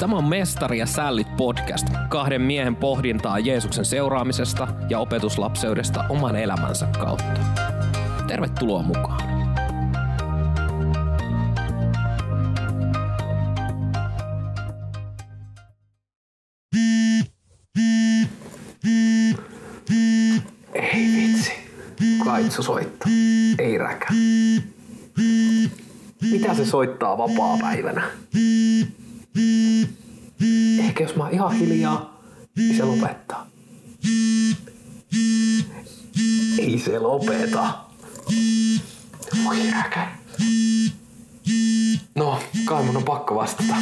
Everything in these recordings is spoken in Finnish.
Tämä on Mestari ja Sällit podcast, kahden miehen pohdintaa Jeesuksen seuraamisesta ja opetuslapseudesta oman elämänsä kautta. Tervetuloa mukaan. Ei vitsi. Kaitsu soittaa. Ei räkä. Mitä se soittaa vapaa-päivänä? Ehkä jos mä oon ihan hiljaa, niin se lopettaa. Ei se lopeta. Voi räkä. No, kai mun on pakko vastata.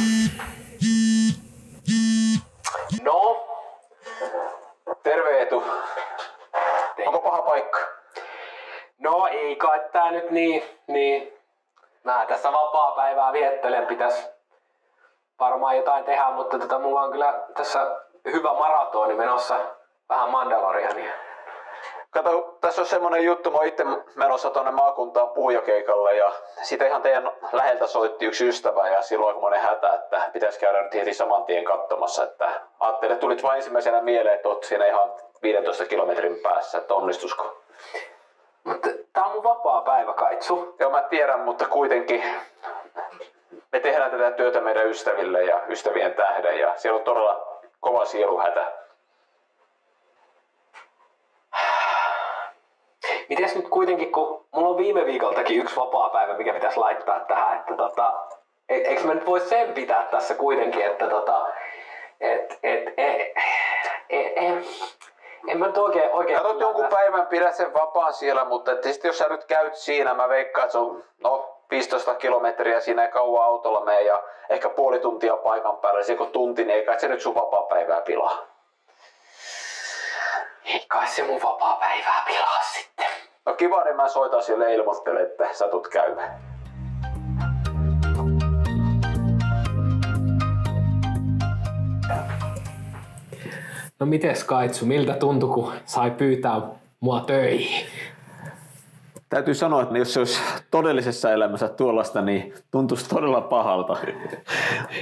No, terve Eetu. Onko paha paikka? No ei kai tää nyt niin, niin. Mä tässä vapaa-päivää viettelen, pitäis varmaan jotain tehdä, mutta tota, mulla on kyllä tässä hyvä maratoni menossa vähän Mandaloriania. Kato, tässä on semmonen juttu, mä oon itse menossa tonne maakuntaan puhujakeikalle ja siitä ihan teidän läheltä soitti yksi ystävä ja silloin aikamoinen hätä, että pitäisi käydä nyt heti saman tien katsomassa, että ajattelin, että tulit vain ensimmäisenä mieleen, että oot siinä ihan 15 kilometrin päässä, että onnistusko? Mutta tää on mun vapaa päivä, Kaitsu. Joo, mä tiedän, mutta kuitenkin me tehdään tätä työtä meidän ystäville ja ystävien tähden ja siellä on todella kova sieluhätä. Mites nyt kuitenkin, kun mulla on viime viikoltakin yksi vapaa päivä, mikä pitäisi laittaa tähän, että tota, e- eikö mä nyt voi sen pitää tässä kuitenkin, että tota, et, et, et, et, et, en mä nyt oikein, oikein... Katsot jonkun päivän, pidä sen vapaan siellä, mutta sitten jos sä nyt käyt siinä, mä veikkaan, että se on no, 15 kilometriä siinä ei kauan autolla mene ja ehkä puoli tuntia paikan päällä, se kun tunti, niin ei kai se nyt sun vapaa päivää pilaa. Ei kai se mun vapaa päivää pilaa sitten. No kiva, niin mä soitan sille ja ilmoittelen, että satut käymään. No mites Kaitsu, miltä tuntui, kun sai pyytää mua töihin? Täytyy sanoa, että jos se olisi todellisessa elämässä tuollaista, niin tuntuisi todella pahalta.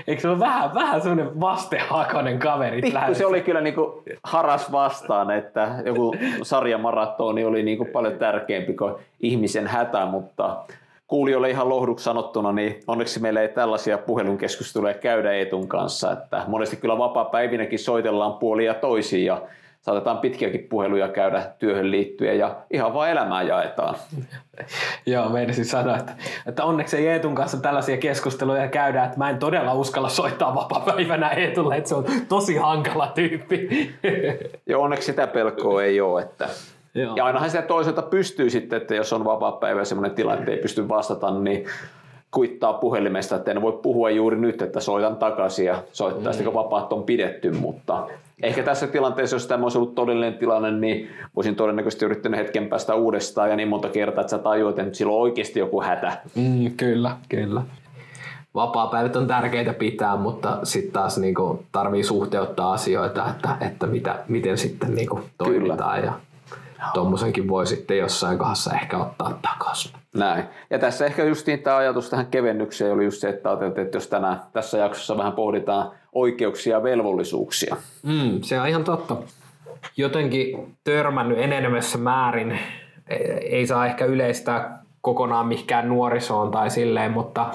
Eikö se ole vähän, vähän semmoinen vastehakoinen kaveri? Pikku se oli kyllä niinku haras vastaan, että joku sarjamaratoni oli niinku paljon tärkeämpi kuin ihmisen hätä, mutta kuulijoille ihan lohduksi sanottuna, niin onneksi meillä ei tällaisia puhelunkeskusteluja käydä Eetun kanssa, että monesti kyllä vapaa-päivinäkin soitellaan puolia toisiin ja saatetaan pitkiäkin puheluja käydä työhön liittyen ja ihan vaan elämää jaetaan. Joo, meinasin sanoa, että, että onneksi ei Eetun kanssa tällaisia keskusteluja käydä, että mä en todella uskalla soittaa vapaa-päivänä Eetulle, että se on tosi hankala tyyppi. Joo, onneksi sitä pelkoa ei ole, että Joo. ja ainahan sitä toisaalta pystyy sitten, että jos on vapaa päivä ja semmoinen tilanne, että ei pysty vastata, niin kuittaa puhelimesta, että en voi puhua juuri nyt, että soitan takaisin ja soittaa mm. sitten, kun vapaat on pidetty, mutta ehkä tässä tilanteessa, jos tämä olisi ollut todellinen tilanne, niin voisin todennäköisesti yrittänyt hetken päästä uudestaan ja niin monta kertaa, että sä tajuat, että sillä on oikeasti joku hätä. Mm, kyllä, kyllä. Vapaa-päivät on tärkeitä pitää, mutta sitten taas niinku tarvii suhteuttaa asioita, että, että mitä, miten sitten niinku toimitaan. Ja tuommoisenkin voi sitten jossain kohdassa ehkä ottaa takaisin. Näin. Ja tässä ehkä justiin tämä ajatus tähän kevennykseen oli just se, että ajateltiin, että jos tänään tässä jaksossa vähän pohditaan oikeuksia ja velvollisuuksia. Mm, se on ihan totta. Jotenkin törmännyt enenevässä määrin, ei saa ehkä yleistää kokonaan mihinkään nuorisoon tai silleen, mutta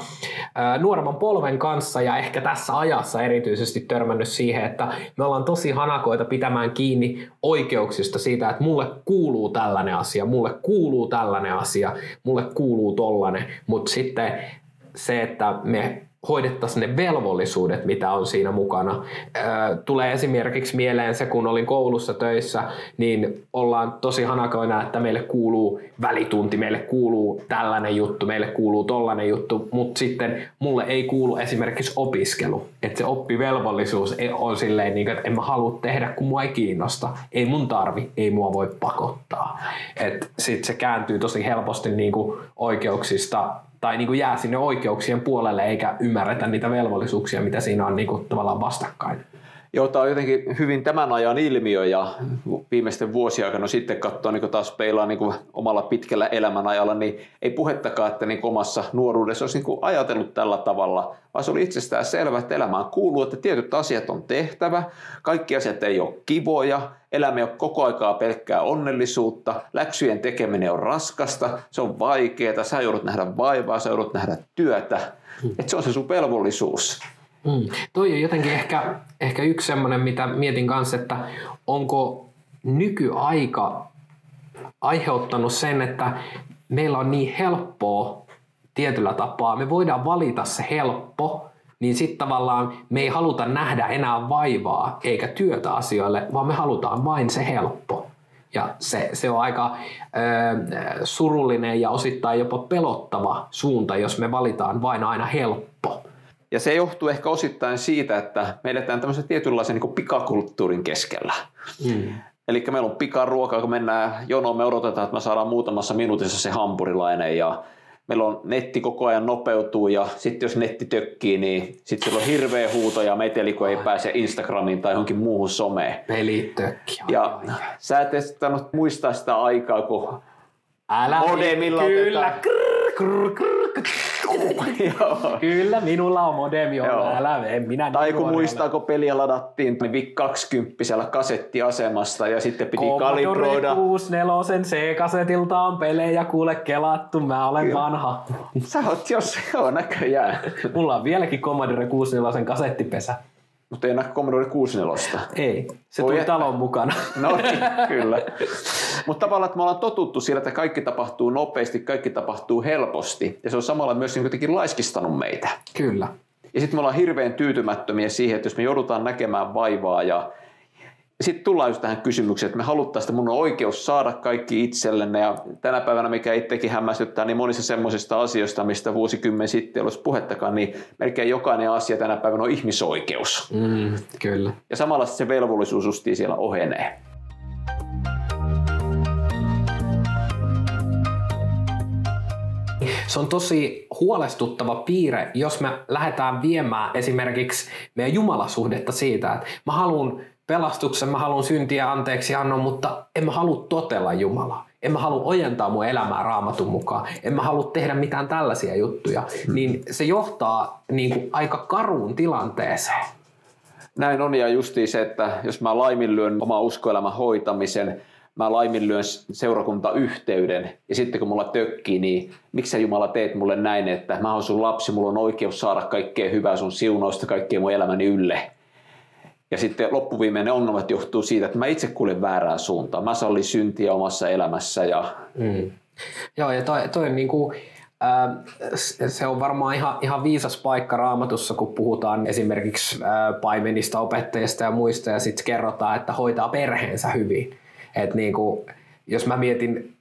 nuoremman polven kanssa ja ehkä tässä ajassa erityisesti törmännyt siihen, että me ollaan tosi hanakoita pitämään kiinni oikeuksista siitä, että mulle kuuluu tällainen asia, mulle kuuluu tällainen asia, mulle kuuluu tollainen, mutta sitten se, että me hoidettaisiin ne velvollisuudet, mitä on siinä mukana. Tulee esimerkiksi mieleen se, kun olin koulussa töissä, niin ollaan tosi hanakoina, että meille kuuluu välitunti, meille kuuluu tällainen juttu, meille kuuluu tollainen juttu, mutta sitten mulle ei kuulu esimerkiksi opiskelu. Että se oppivelvollisuus on silleen, niin, että en mä halua tehdä, kun mua ei kiinnosta. Ei mun tarvi, ei mua voi pakottaa. Sitten se kääntyy tosi helposti niin oikeuksista tai niin kuin jää sinne oikeuksien puolelle eikä ymmärretä niitä velvollisuuksia, mitä siinä on niin kuin tavallaan vastakkain. Joo, tämä on jotenkin hyvin tämän ajan ilmiö ja viimeisten vuosien aikana sitten katsoa niin taas peilaa niin omalla pitkällä elämänajalla, niin ei puhettakaan, että niin omassa nuoruudessa olisi niin ajatellut tällä tavalla, vaan se oli itsestään selvä, että elämään kuuluu, että tietyt asiat on tehtävä, kaikki asiat ei ole kivoja, elämä ei ole koko aikaa pelkkää onnellisuutta, läksyjen tekeminen on raskasta, se on vaikeaa, sä joudut nähdä vaivaa, sä joudut nähdä työtä, hmm. että se on se sun velvollisuus. Mm. Toi on jotenkin ehkä, ehkä yksi semmoinen, mitä mietin kanssa, että onko nykyaika aiheuttanut sen, että meillä on niin helppoa tietyllä tapaa, me voidaan valita se helppo, niin sitten tavallaan me ei haluta nähdä enää vaivaa eikä työtä asioille, vaan me halutaan vain se helppo. Ja se, se on aika ö, surullinen ja osittain jopa pelottava suunta, jos me valitaan vain aina helppo. Ja se johtuu ehkä osittain siitä, että me eletään tämmöisen tietynlaisen niin pikakulttuurin keskellä. Mm. Eli meillä on pikaruoka, kun mennään jonoon, me odotetaan, että me saadaan muutamassa minuutissa se hampurilainen ja meillä on netti koko ajan nopeutuu ja sitten jos netti tökkii, niin sitten siellä on hirveä huuto ja meteli, kun ei pääse Instagramiin tai johonkin muuhun someen. Peli tökki. Ja sä et muistaa sitä aikaa, kun Älä modemilla kyllä. Krr, krr, krr, Kyllä, minulla on modemi ollut, älä en minä Tai kun muistaa, kun peliä ladattiin niin VIC 20 kasettiasemasta ja sitten piti Commodore kalibroida. 64 C-kasetilta on pelejä kuule kelattu, mä olen Kyllä. vanha. Sä oot jos, joo näköjään. Mulla on vieläkin Commodore 64 kasettipesä. Mutta ei näe Commodore 64. Ei, se tuli talon mukana. No niin, kyllä. Mutta tavallaan, että me ollaan totuttu sillä, että kaikki tapahtuu nopeasti, kaikki tapahtuu helposti. Ja se on samalla myös niin jotenkin laiskistanut meitä. Kyllä. Ja sitten me ollaan hirveän tyytymättömiä siihen, että jos me joudutaan näkemään vaivaa ja sitten tullaan just tähän kysymykseen, että me haluttaisiin, että mun on oikeus saada kaikki itsellenne ja tänä päivänä, mikä itsekin hämmästyttää, niin monissa semmoisista asioista, mistä vuosikymmen sitten olisi puhettakaan, niin melkein jokainen asia tänä päivänä on ihmisoikeus. Mm, kyllä. Ja samalla se velvollisuus justiin siellä ohenee. Se on tosi huolestuttava piirre, jos me lähdetään viemään esimerkiksi meidän jumalasuhdetta siitä, että mä haluan pelastuksen, mä haluan syntiä anteeksi annon, mutta en mä halua totella Jumalaa. En mä halua ojentaa mun elämää raamatun mukaan. En mä halua tehdä mitään tällaisia juttuja. Hmm. Niin se johtaa niin kuin aika karuun tilanteeseen. Näin on ja justiin se, että jos mä laiminlyön oma uskoelämän hoitamisen, mä laiminlyön seurakuntayhteyden ja sitten kun mulla tökkii, niin miksi sä Jumala teet mulle näin, että mä oon sun lapsi, mulla on oikeus saada kaikkea hyvää sun siunausta, kaikkea mun elämäni ylle. Ja sitten loppuviimeinen ongelmat johtuu siitä, että mä itse kuljen väärään suuntaan. Mä sallin syntiä omassa elämässä. Ja... Mm. Joo, ja toi, toi on niinku, äh, se on varmaan ihan, ihan viisas paikka raamatussa, kun puhutaan esimerkiksi paimenista, opettajista ja muista, ja sitten kerrotaan, että hoitaa perheensä hyvin. Et niinku, jos mä mietin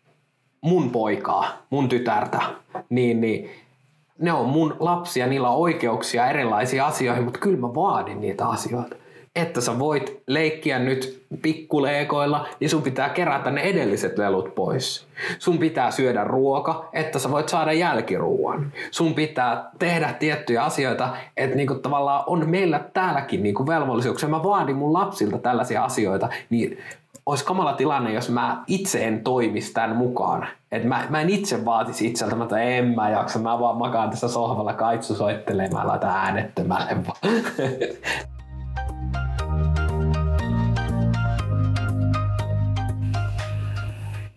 mun poikaa, mun tytärtä, niin, niin ne on mun lapsia, niillä on oikeuksia erilaisiin asioihin, mutta kyllä mä vaadin niitä asioita että sä voit leikkiä nyt pikkuleekoilla, niin sun pitää kerätä ne edelliset lelut pois. Sun pitää syödä ruoka, että sä voit saada jälkiruuan. Sun pitää tehdä tiettyjä asioita, että niinku tavallaan on meillä täälläkin niinku velvollisuuksia. Mä vaadin mun lapsilta tällaisia asioita, niin olisi kamala tilanne, jos mä itse en toimisi tämän mukaan. Et mä, mä en itse vaatisi itseltä, että en mä jaksa, mä vaan makaan tässä sohvalla kaitsu soittelee, mä laitan äänettömälle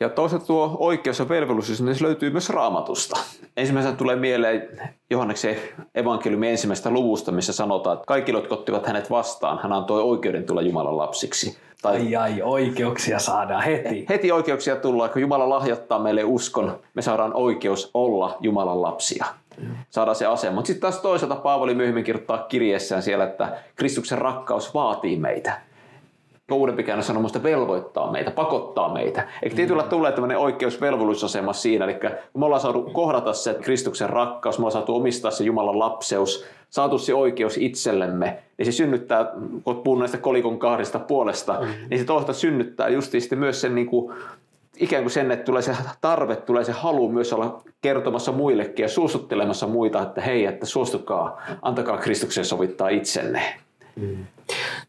Ja toisaalta tuo oikeus ja velvollisuus niin se löytyy myös raamatusta. Ensimmäisenä tulee mieleen Johanneksen evankeliumin ensimmäistä luvusta, missä sanotaan, että kaikki, jotka ottivat hänet vastaan, hän antoi oikeuden tulla Jumalan lapsiksi. Tai ai ai, oikeuksia saadaan heti. Heti oikeuksia tullaan, kun Jumala lahjoittaa meille uskon, me saadaan oikeus olla Jumalan lapsia. Saadaan se asema. Mutta sitten taas toisaalta Paavali myöhemmin kirjoittaa kirjeessään siellä, että Kristuksen rakkaus vaatii meitä uudempi käännös sanomusta velvoittaa meitä, pakottaa meitä. Eikä tietyllä mm. tulee tämmöinen oikeusvelvollisuusasema siinä, eli kun me ollaan saatu kohdata se Kristuksen rakkaus, me ollaan saatu omistaa se Jumalan lapseus, saatu se oikeus itsellemme, niin se synnyttää, kun puhun näistä kolikon kahdesta puolesta, mm. niin se toista synnyttää justiin myös sen niin kuin, ikään kuin sen, että tulee se tarve, tulee se halu myös olla kertomassa muillekin ja suostuttelemassa muita, että hei, että suostukaa, antakaa Kristuksen sovittaa itsenne.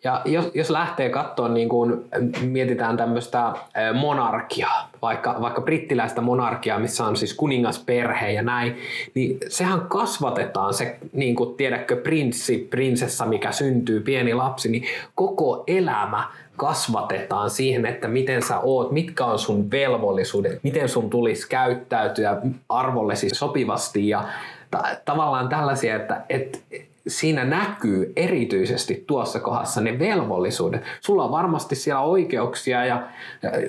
Ja jos, jos lähtee katsoa, niin kun mietitään tämmöistä monarkiaa, vaikka, vaikka brittiläistä monarkiaa, missä on siis kuningasperhe ja näin, niin sehän kasvatetaan se, niin kuin tiedätkö, prinssi, prinsessa, mikä syntyy, pieni lapsi, niin koko elämä kasvatetaan siihen, että miten sä oot, mitkä on sun velvollisuudet, miten sun tulisi käyttäytyä arvollesi sopivasti ja ta- tavallaan tällaisia, että et, siinä näkyy erityisesti tuossa kohdassa ne velvollisuudet. Sulla on varmasti siellä oikeuksia ja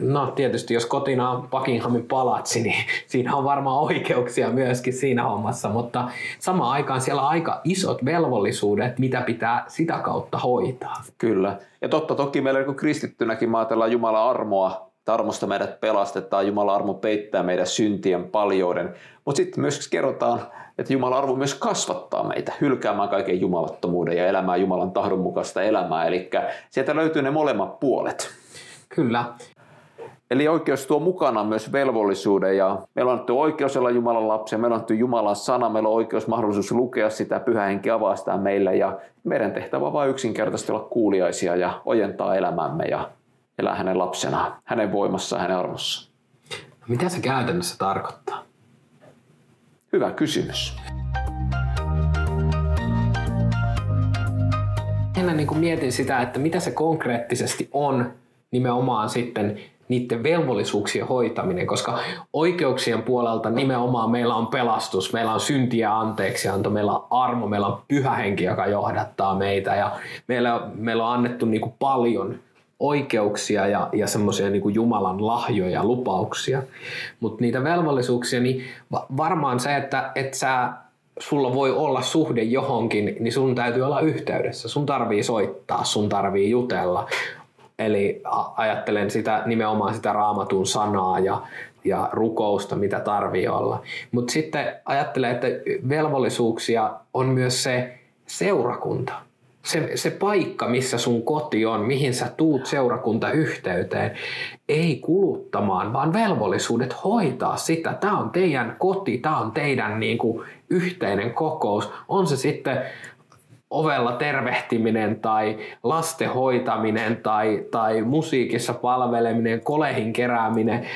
no tietysti jos kotina on Buckinghamin palatsi, niin siinä on varmaan oikeuksia myöskin siinä hommassa, mutta samaan aikaan siellä on aika isot velvollisuudet, mitä pitää sitä kautta hoitaa. Kyllä. Ja totta toki meillä niin kristittynäkin me ajatellaan Jumalan armoa, armosta meidät pelastetaan, Jumalan armo peittää meidän syntien paljouden. Mutta sitten myös kerrotaan että Jumalan arvo myös kasvattaa meitä hylkäämään kaiken jumalattomuuden ja elämään Jumalan tahdon mukaista elämää. Eli sieltä löytyy ne molemmat puolet. Kyllä. Eli oikeus tuo mukana myös velvollisuuden ja meillä on annettu oikeus olla Jumalan lapsia, meillä on annettu Jumalan sana, meillä on oikeus mahdollisuus lukea sitä, pyhä henki avaa sitä meille ja meidän tehtävä on vain yksinkertaisesti olla kuuliaisia ja ojentaa elämämme ja elää hänen lapsenaan, hänen voimassaan, hänen armossaan. Mitä se käytännössä tarkoittaa? Hyvä kysymys. Mä niin kuin mietin sitä, että mitä se konkreettisesti on nimenomaan sitten niiden velvollisuuksien hoitaminen, koska oikeuksien puolelta nimenomaan meillä on pelastus, meillä on syntiä anteeksianto, meillä on armo, meillä on pyhä henki, joka johdattaa meitä ja meillä, meillä on annettu niin kuin paljon oikeuksia ja, ja semmoisia niin Jumalan lahjoja ja lupauksia. Mutta niitä velvollisuuksia, niin varmaan se, että et sä, sulla voi olla suhde johonkin, niin sun täytyy olla yhteydessä. Sun tarvii soittaa, sun tarvii jutella. Eli ajattelen sitä nimenomaan sitä raamatun sanaa ja, ja rukousta, mitä tarvii olla. Mutta sitten ajattelen, että velvollisuuksia on myös se seurakunta se, se paikka, missä sun koti on, mihin sä tuut seurakuntayhteyteen, ei kuluttamaan, vaan velvollisuudet hoitaa sitä. Tämä on teidän koti, tämä on teidän niin kuin, yhteinen kokous. On se sitten ovella tervehtiminen tai lasten hoitaminen tai, tai musiikissa palveleminen, kolehin kerääminen,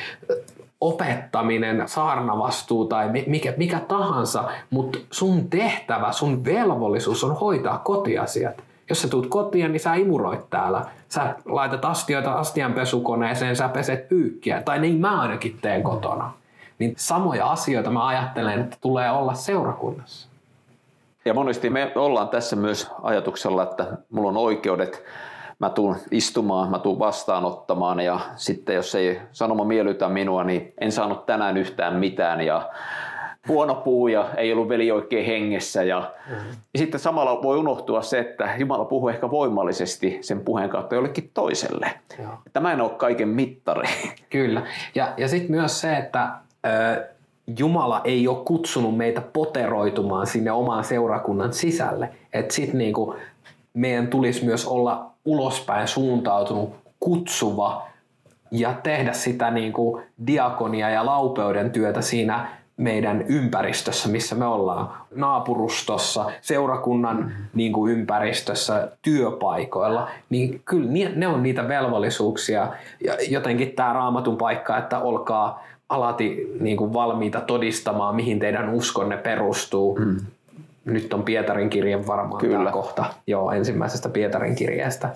opettaminen, saarnavastuu tai mikä, mikä tahansa, mutta sun tehtävä, sun velvollisuus on hoitaa kotiasiat. Jos sä tuut kotiin, niin sä imuroit täällä. Sä laitat astioita astianpesukoneeseen, sä peset pyykkiä. Tai niin mä ainakin teen kotona. Niin samoja asioita mä ajattelen, että tulee olla seurakunnassa. Ja monesti me ollaan tässä myös ajatuksella, että mulla on oikeudet mä tuun istumaan, mä tuun vastaanottamaan ja sitten jos ei sanoma miellytä minua, niin en saanut tänään yhtään mitään ja huono puhuja, ei ollut veli oikein hengessä ja, mm-hmm. ja sitten samalla voi unohtua se, että Jumala puhuu ehkä voimallisesti sen puheen kautta jollekin toiselle. Joo. Tämä en ole kaiken mittari. Kyllä. Ja, ja sitten myös se, että ö, Jumala ei ole kutsunut meitä poteroitumaan sinne omaan seurakunnan sisälle. Että sitten niinku, meidän tulisi myös olla ulospäin suuntautunut, kutsuva ja tehdä sitä niin kuin diakonia ja laupeuden työtä siinä meidän ympäristössä, missä me ollaan, naapurustossa, seurakunnan mm-hmm. niin kuin ympäristössä, työpaikoilla, niin kyllä ne on niitä velvollisuuksia. Ja jotenkin tämä raamatun paikka, että olkaa alati niin kuin valmiita todistamaan, mihin teidän uskonne perustuu. Mm nyt on Pietarin kirje varmaan Kyllä. tämä kohta, joo, ensimmäisestä Pietarin kirjeestä.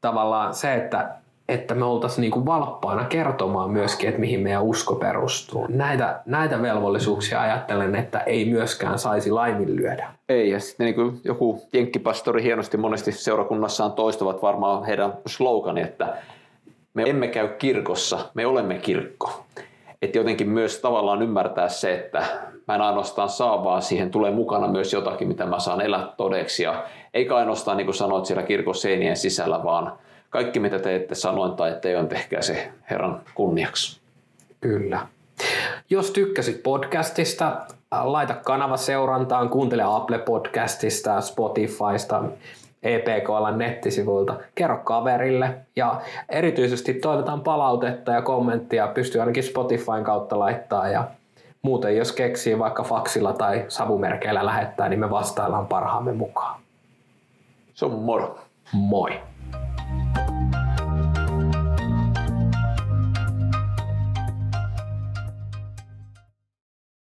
Tavallaan se, että, että me oltaisiin niinku valppaana kertomaan myöskin, että mihin meidän usko perustuu. Näitä, näitä velvollisuuksia ajattelen, että ei myöskään saisi laiminlyödä. Ei, ja sitten niin kuin joku jenkkipastori hienosti monesti seurakunnassaan toistavat varmaan heidän slogani, että me emme käy kirkossa, me olemme kirkko. Että jotenkin myös tavallaan ymmärtää se, että mä en ainoastaan saa, vaan siihen tulee mukana myös jotakin, mitä mä saan elää todeksi. Ja eikä ainoastaan niin kuin sanoit siellä kirkon seinien sisällä, vaan kaikki mitä teette sanoin tai teon, tehkää se Herran kunniaksi. Kyllä. Jos tykkäsit podcastista, laita kanava seurantaan, kuuntele Apple Podcastista, Spotifysta, EPKlla nettisivuilta. Kerro kaverille ja erityisesti toivotaan palautetta ja kommenttia. Pystyy ainakin Spotifyn kautta laittaa ja Muuten jos keksii vaikka faksilla tai savumerkeillä lähettää, niin me vastaillaan parhaamme mukaan. Se on moro. Moi!